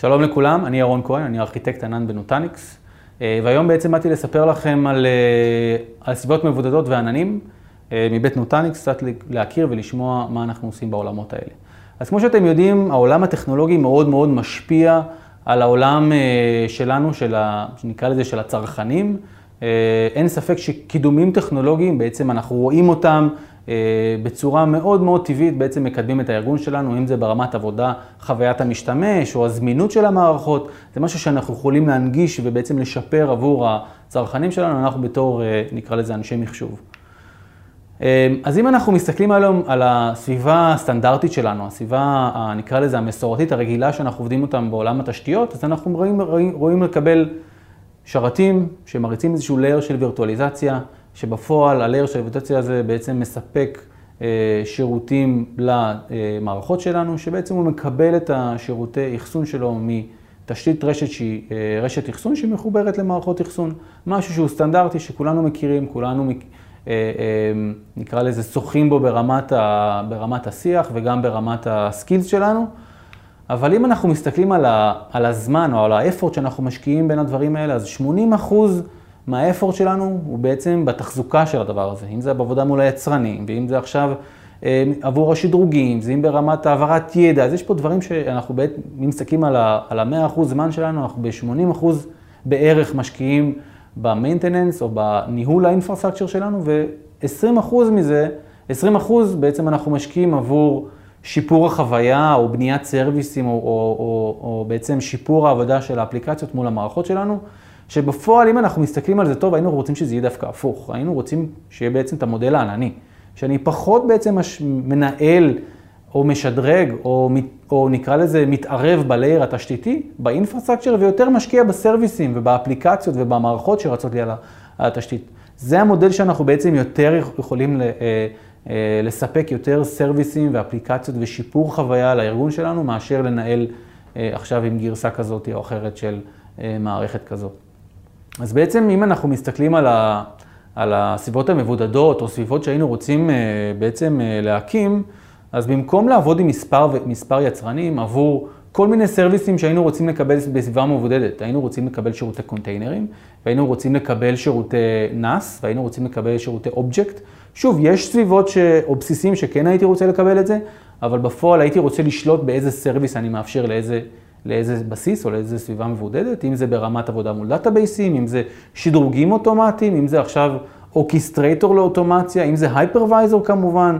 שלום לכולם, אני ירון כהן, אני ארכיטקט ענן בנוטניקס, אה, והיום בעצם באתי לספר לכם על, אה, על סביבות מבודדות ועננים אה, מבית נוטניקס, קצת להכיר ולשמוע מה אנחנו עושים בעולמות האלה. אז כמו שאתם יודעים, העולם הטכנולוגי מאוד מאוד משפיע על העולם שלנו, של ה, שנקרא לזה של הצרכנים. אין ספק שקידומים טכנולוגיים, בעצם אנחנו רואים אותם בצורה מאוד מאוד טבעית בעצם מקדמים את הארגון שלנו, אם זה ברמת עבודה, חוויית המשתמש או הזמינות של המערכות, זה משהו שאנחנו יכולים להנגיש ובעצם לשפר עבור הצרכנים שלנו, אנחנו בתור, אה, נקרא לזה, אנשי מחשוב. אה, אז אם אנחנו מסתכלים היום על הסביבה הסטנדרטית שלנו, הסביבה, נקרא לזה המסורתית, הרגילה שאנחנו עובדים אותם בעולם התשתיות, אז אנחנו רואים, רואים, רואים לקבל שרתים שמריצים איזשהו לייר של וירטואליזציה, שבפועל ה-layer של הוויטציה הזה בעצם מספק אה, שירותים למערכות שלנו, שבעצם הוא מקבל את השירותי אחסון שלו מתשתית רשת שהיא אה, רשת אחסון שהיא מחוברת למערכות אחסון. משהו שהוא סטנדרטי, שכולנו מכירים, כולנו אה, נקרא לזה שוחים בו ברמת, ה, ברמת השיח וגם ברמת הסקילס שלנו. אבל אם אנחנו מסתכלים על, ה, על הזמן או על האפורט שאנחנו משקיעים בין הדברים האלה, אז 80 אחוז מהאפורט שלנו הוא בעצם בתחזוקה של הדבר הזה, אם זה בעבודה מול היצרנים, ואם זה עכשיו אה, עבור השדרוגים, זה אם ברמת העברת ידע, אז יש פה דברים שאנחנו בעצם, אם מסתכלים על ה-100% זמן שלנו, אנחנו ב-80% בערך משקיעים במיינטננס או בניהול האינפרסטרקצ'ר שלנו, ו-20% מזה, 20% בעצם אנחנו משקיעים עבור שיפור החוויה או בניית סרוויסים או, או, או, או בעצם שיפור העבודה של האפליקציות מול המערכות שלנו. שבפועל, אם אנחנו מסתכלים על זה טוב, היינו רוצים שזה יהיה דווקא הפוך. היינו רוצים שיהיה בעצם את המודל הענני. שאני פחות בעצם מש... מנהל או משדרג, או, או נקרא לזה מתערב בלייר התשתיתי, באינפרסטרקצ'ר, ויותר משקיע בסרוויסים ובאפליקציות ובמערכות שרצות לי על התשתית. זה המודל שאנחנו בעצם יותר יכולים אה, אה, לספק יותר סרוויסים ואפליקציות ושיפור חוויה לארגון שלנו, מאשר לנהל אה, עכשיו עם גרסה כזאת או אחרת של מערכת כזאת. אז בעצם אם אנחנו מסתכלים על, ה, על הסביבות המבודדות, או סביבות שהיינו רוצים אה, בעצם אה, להקים, אז במקום לעבוד עם מספר, מספר יצרנים עבור כל מיני סרוויסים שהיינו רוצים לקבל בסביבה מבודדת, היינו רוצים לקבל שירותי קונטיינרים, והיינו רוצים לקבל שירותי NAS, והיינו רוצים לקבל שירותי אובייקט. שוב, יש סביבות ש... או בסיסים שכן הייתי רוצה לקבל את זה, אבל בפועל הייתי רוצה לשלוט באיזה service אני מאפשר לאיזה לאיזה בסיס או לאיזה סביבה מבודדת, אם זה ברמת עבודה מול database ים, אם זה שדרוגים אוטומטיים, אם זה עכשיו orchestrator לאוטומציה, אם זה hypervisor כמובן,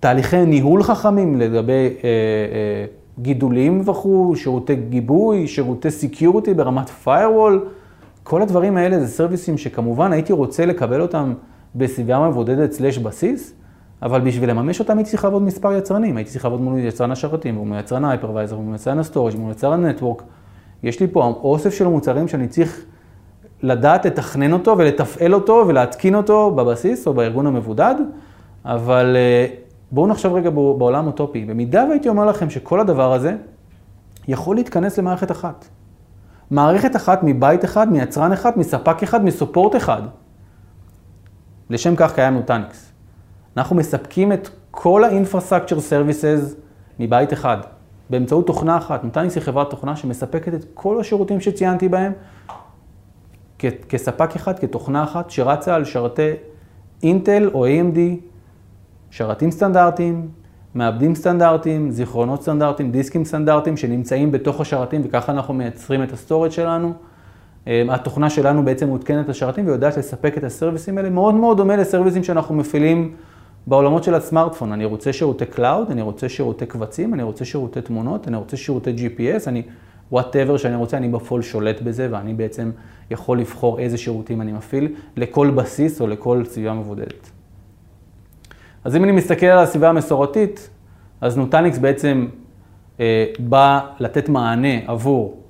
תהליכי ניהול חכמים לגבי אה, אה, גידולים וכו', שירותי גיבוי, שירותי security ברמת firewall, כל הדברים האלה זה service ים שכמובן הייתי רוצה לקבל אותם בסביבה מבודדת slash בסיס, אבל בשביל לממש אותם הייתי צריך לעבוד מספר יצרנים, הייתי צריך לעבוד מול יצרן השרתים, מול יצרן ה hypervisor, מול יצרן ה storage, מול יצרן ה network. יש לי פה אוסף של מוצרים שאני צריך לדעת לתכנן אותו ולתפעל אותו ולהתקין אותו בבסיס או בארגון המבודד, אבל אה, בואו נחשוב רגע בעולם אוטופי. במידה והייתי אומר לכם שכל הדבר הזה יכול להתכנס למערכת אחת. מערכת אחת מבית אחד, מיצרן אחד, מספק אחד, מ support אחד. לשם כך קיים נוטניקס. אנחנו מספקים את כל ה-infrastructure services מבית אחד, באמצעות תוכנה אחת. נוטניקס היא חברת תוכנה שמספקת את כל השירותים שציינתי בהם כספק אחד, כתוכנה אחת, שרצה על שרתי אינטל או AMD, שרתים סטנדרטיים, מעבדים סטנדרטיים, זיכרונות סטנדרטיים, דיסקים סטנדרטיים שנמצאים בתוך השרתים וככה אנחנו מייצרים את ה storage שלנו. אה, התוכנה שלנו בעצם מעודכנת לשרתים ויודעת לספק את ה service ים האלה, מאוד מאוד דומה ל service ים שאנחנו מפעילים בעולמות של הסמארטפון, אני רוצה שירותי cloud, אני רוצה שירותי קבצים, אני רוצה שירותי תמונות, אני רוצה שירותי GPS, אני, whatever שאני רוצה, אני בפועל שולט בזה ואני בעצם יכול לבחור איזה שירותים אני מפעיל לכל בסיס או לכל סביבה מבודדת. אז אם אני מסתכל על הסביבה המסורתית, אז נוטניקס בעצם אה, בא לתת מענה עבור,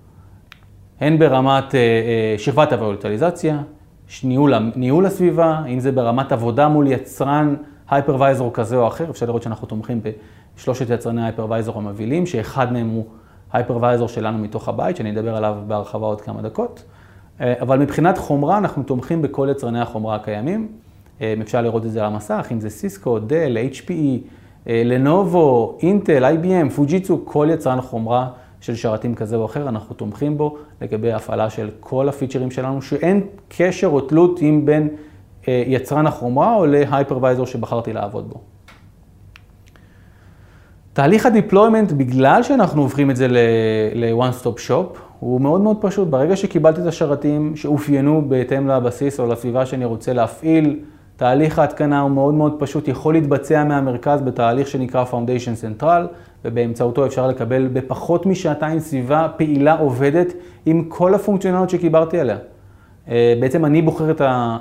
הן ברמת אה, אה, שכבת הוויולטליזציה, ניהול, ניהול הסביבה, אם זה ברמת עבודה מול יצרן הייפרוויזור כזה או אחר, אפשר לראות שאנחנו תומכים בשלושת יצרני הייפרוויזור המובילים, שאחד מהם הוא הייפרוויזור שלנו מתוך הבית, שאני אדבר עליו בהרחבה עוד כמה דקות. אה, אבל מבחינת חומרה, אנחנו תומכים בכל יצרני החומרה הקיימים. אה, אפשר לראות את זה על המסך, אם זה סיסקו, דל, HPE, לנובו, אינטל, IBM, פוג'יצו, כל יצרן חומרה של שרתים כזה או אחר, אנחנו תומכים בו לגבי הפעלה של כל הפיצ'רים שלנו, שאין קשר או תלות עם בין אה, יצרן החומרה או ל hypervisor שבחרתי לעבוד בו. תהליך ה deployment, בגלל שאנחנו הופכים את זה ל-one stop shop, הוא מאוד מאוד פשוט. ברגע שקיבלתי את השרתים שאופיינו בהתאם לבסיס או לסביבה שאני רוצה להפעיל, תהליך ההתקנה הוא מאוד מאוד פשוט, יכול להתבצע מהמרכז בתהליך שנקרא Foundation Central, ובאמצעותו אפשר לקבל בפחות משעתיים סביבה פעילה עובדת עם כל הפונקציונליות שקיברתי עליה. אה, בעצם אני בוחר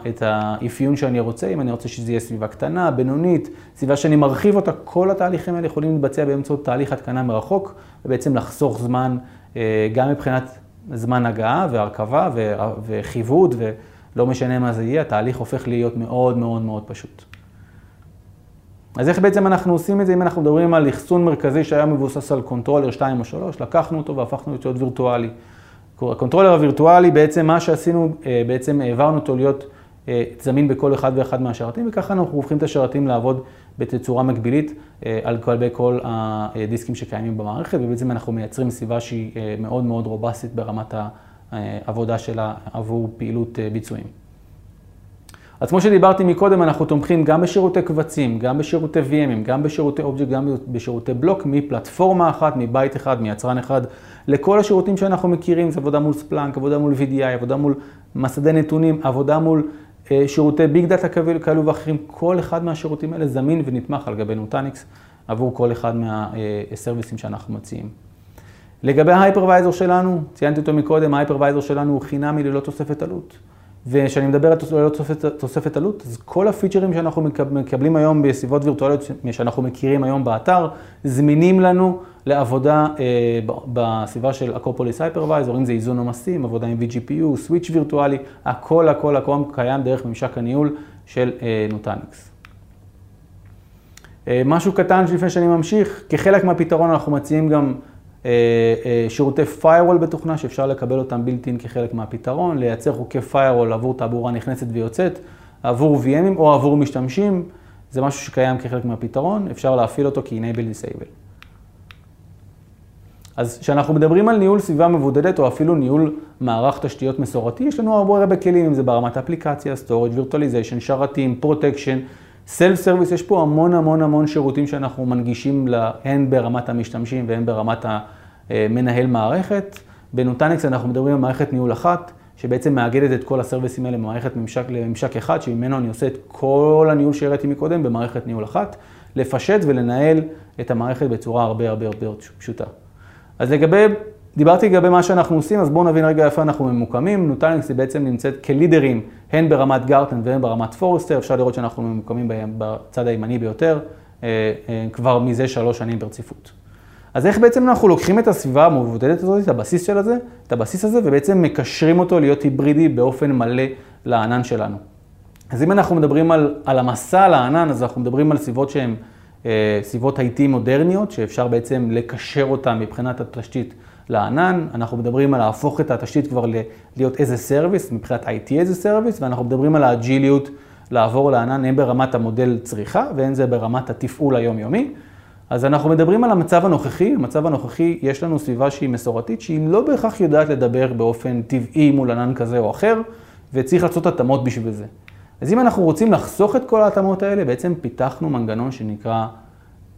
את האפיון שאני רוצה, אם אני רוצה שזה יהיה סביבה קטנה, בינונית, סביבה שאני מרחיב אותה, כל התהליכים האלה יכולים להתבצע באמצעות תהליך התקנה מרחוק, ובעצם לחסוך זמן, אה, גם מבחינת זמן הגעה והרכבה וחיווט, ולא משנה מה זה יהיה, התהליך הופך להיות מאוד מאוד מאוד פשוט. אז איך בעצם אנחנו עושים את זה אם אנחנו מדברים על אחסון מרכזי שהיה מבוסס על controller 2 או 3, לקחנו אותו והפכנו אותו להיות וירטואלי. ה controller הווירטואלי, בעצם מה שעשינו, אה, בעצם העברנו אותו להיות אה, זמין בכל אחד ואחד מהשרתים, וככה אנחנו הופכים את השרתים לעבוד בתצורה מקבילית אה, על גבי כל הדיסקים שקיימים במערכת, ובעצם אנחנו מייצרים סביבה שהיא מאוד מאוד רובסטית ברמת העבודה שלה עבור פעילות ביצועים. אז כמו שדיברתי מקודם, אנחנו תומכים גם בשירותי קבצים, גם בשירותי VMים, גם בשירותי אובייקט, גם בשירותי בלוק, מפלטפורמה אחת, מבית אחד, מיצרן אחד, לכל השירותים שאנחנו מכירים, זה עבודה מול Splunk, עבודה מול VDI, עבודה מול מסדי נתונים, עבודה מול אה, שירותי ביג דאטה כאלו ואחרים, כל אחד מהשירותים האלה זמין ונתמך על גבי Nutanix עבור כל אחד מהסרוויסים שאנחנו מציעים. לגבי ההייפרוויזור שלנו, ציינתי אותו מקודם, ההייפרוויזור שלנו הוא חינמי ללא תוספת עלות. וכשאני מדבר על תוספת, תוספת עלות, אז כל הפיצ'רים שאנחנו מקבלים היום בסביבות וירטואליות שאנחנו מכירים היום באתר, זמינים לנו לעבודה אה, בסביבה של אקופוליס הייפרוויזור, אם זה איזון עומסים, עבודה עם vGPU, סוויץ' וירטואלי, הכל הכל הכל קיים דרך ממשק הניהול של אה, נוטניקס. אה, משהו קטן לפני שאני ממשיך, כחלק מהפתרון אנחנו מציעים גם שירותי firewall בתוכנה שאפשר לקבל אותם בילטין כחלק מהפתרון, לייצר חוקי firewall עבור תעבורה נכנסת ויוצאת, עבור VMים או עבור משתמשים, זה משהו שקיים כחלק מהפתרון, אפשר להפעיל אותו כ-enable disable. אז כשאנחנו מדברים על ניהול סביבה מבודדת או אפילו ניהול מערך תשתיות מסורתי, יש לנו הרבה הרבה כלים, אם זה ברמת אפליקציה, storage, virtualization, שרתים, protection, self service, יש פה המון המון המון שירותים שאנחנו מנגישים הן ברמת המשתמשים והן ברמת המנהל מערכת. ב Nutanix אנחנו מדברים על מערכת ניהול אחת, שבעצם מאגדת את כל הסרוויסים האלה במערכת ממשק לממשק אחד, שממנו אני עושה את כל הניהול שהראיתי מקודם במערכת ניהול אחת, לפשט ולנהל את המערכת בצורה הרבה הרבה הרבה פשוטה. אז לגבי דיברתי לגבי מה שאנחנו עושים, אז בואו נבין רגע איפה אנחנו ממוקמים. Nutanix היא בעצם נמצאת כלידרים, הן ברמת Gartner והן ברמת Forrester. אפשר לראות שאנחנו ממוקמים בצד הימני ביותר, אה, אה, כבר מזה שלוש שנים ברציפות. אז איך בעצם אנחנו לוקחים את הסביבה המבודדת הזאת, את הבסיס של הזה, את הבסיס הזה, ובעצם מקשרים אותו להיות היברידי באופן מלא לענן שלנו. אז אם אנחנו מדברים על, על המסע לענן, אז אנחנו מדברים על סביבות שהן אה, סביבות IT מודרניות, שאפשר בעצם לקשר אותן מבחינת התשתית לענן, אנחנו מדברים על להפוך את התשתית כבר להיות as a service, מבחינת IT as a service, ואנחנו מדברים על האג'יליות לעבור לענן, הן ברמת המודל צריכה והן זה ברמת התפעול היומיומי. אז אנחנו מדברים על המצב הנוכחי, המצב הנוכחי, יש לנו סביבה שהיא מסורתית, שהיא לא בהכרח יודעת לדבר באופן טבעי מול ענן כזה או אחר, וצריך לעשות התאמות בשביל זה. אז אם אנחנו רוצים לחסוך את כל ההתאמות האלה, בעצם פיתחנו מנגנון שנקרא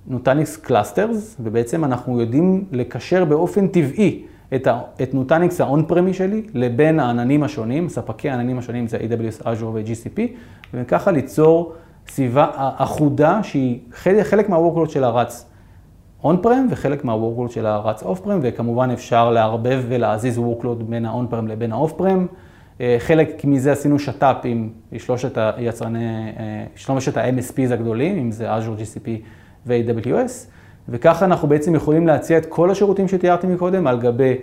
Nutanix Clusters, ובעצם אנחנו יודעים לקשר באופן טבעי את, את Nutanix ה on-prem שלי לבין העננים השונים, ספקי העננים השונים זה AWS, Azure ו-GCP, וככה ליצור סביבה אחודה שהיא חלק, חלק מה workload שלה רץ on-prem וחלק מה workload שלה רץ off-prem, וכמובן אפשר לערבב ולהזיז workload בין ה on-prem לבין ה off-prem. אה, חלק מזה עשינו שת"פ עם שלושת היצרני, אה, שלושת ה-MSPs הגדולים, אם זה Azure, GCP ו-AWS, וככה אנחנו בעצם יכולים להציע את כל השירותים שתיארתי מקודם על גבי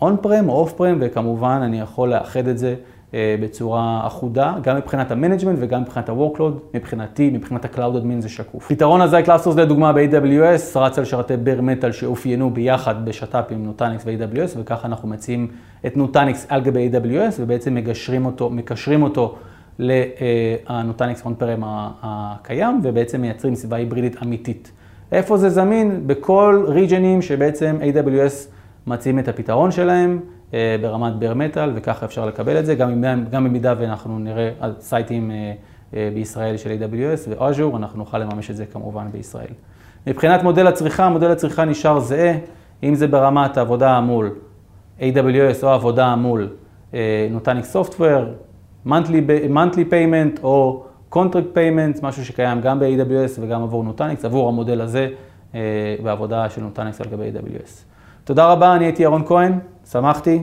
on-prem או off-prem, וכמובן אני יכול לאחד את זה אה, בצורה אחודה, גם מבחינת ה management וגם מבחינת ה-workload, מבחינתי, מבחינת ה-cloud admin זה שקוף. פתרון הזה, Clusters לדוגמה ב-AWS, רץ על שרתי bare metal שאופיינו ביחד בשת"פ עם Nutanix ו-AWS, וככה אנחנו מציעים את נוטניקס על גבי AWS, ובעצם מגשרים אותו, מקשרים אותו לנוטניקס און-פרם הקיים, ובעצם מייצרים סביבה היברידית אמיתית. איפה זה זמין? בכל ריג'נים שבעצם AWS מציעים את הפתרון שלהם ברמת bare metal, וככה אפשר לקבל את זה, גם, גם במידה ואנחנו נראה על סייטים בישראל של AWS ו-Azure, אנחנו נוכל לממש את זה כמובן בישראל. מבחינת מודל הצריכה, מודל הצריכה נשאר זהה, אם זה ברמת העבודה מול AWS או עבודה מול נוטניק סופטוור, monthly, monthly payment או contract payment, משהו שקיים גם ב-AWS וגם עבור נוטניקס, עבור המודל הזה בעבודה של נוטניקס על גבי AWS. תודה רבה, אני הייתי ירון כהן, שמחתי.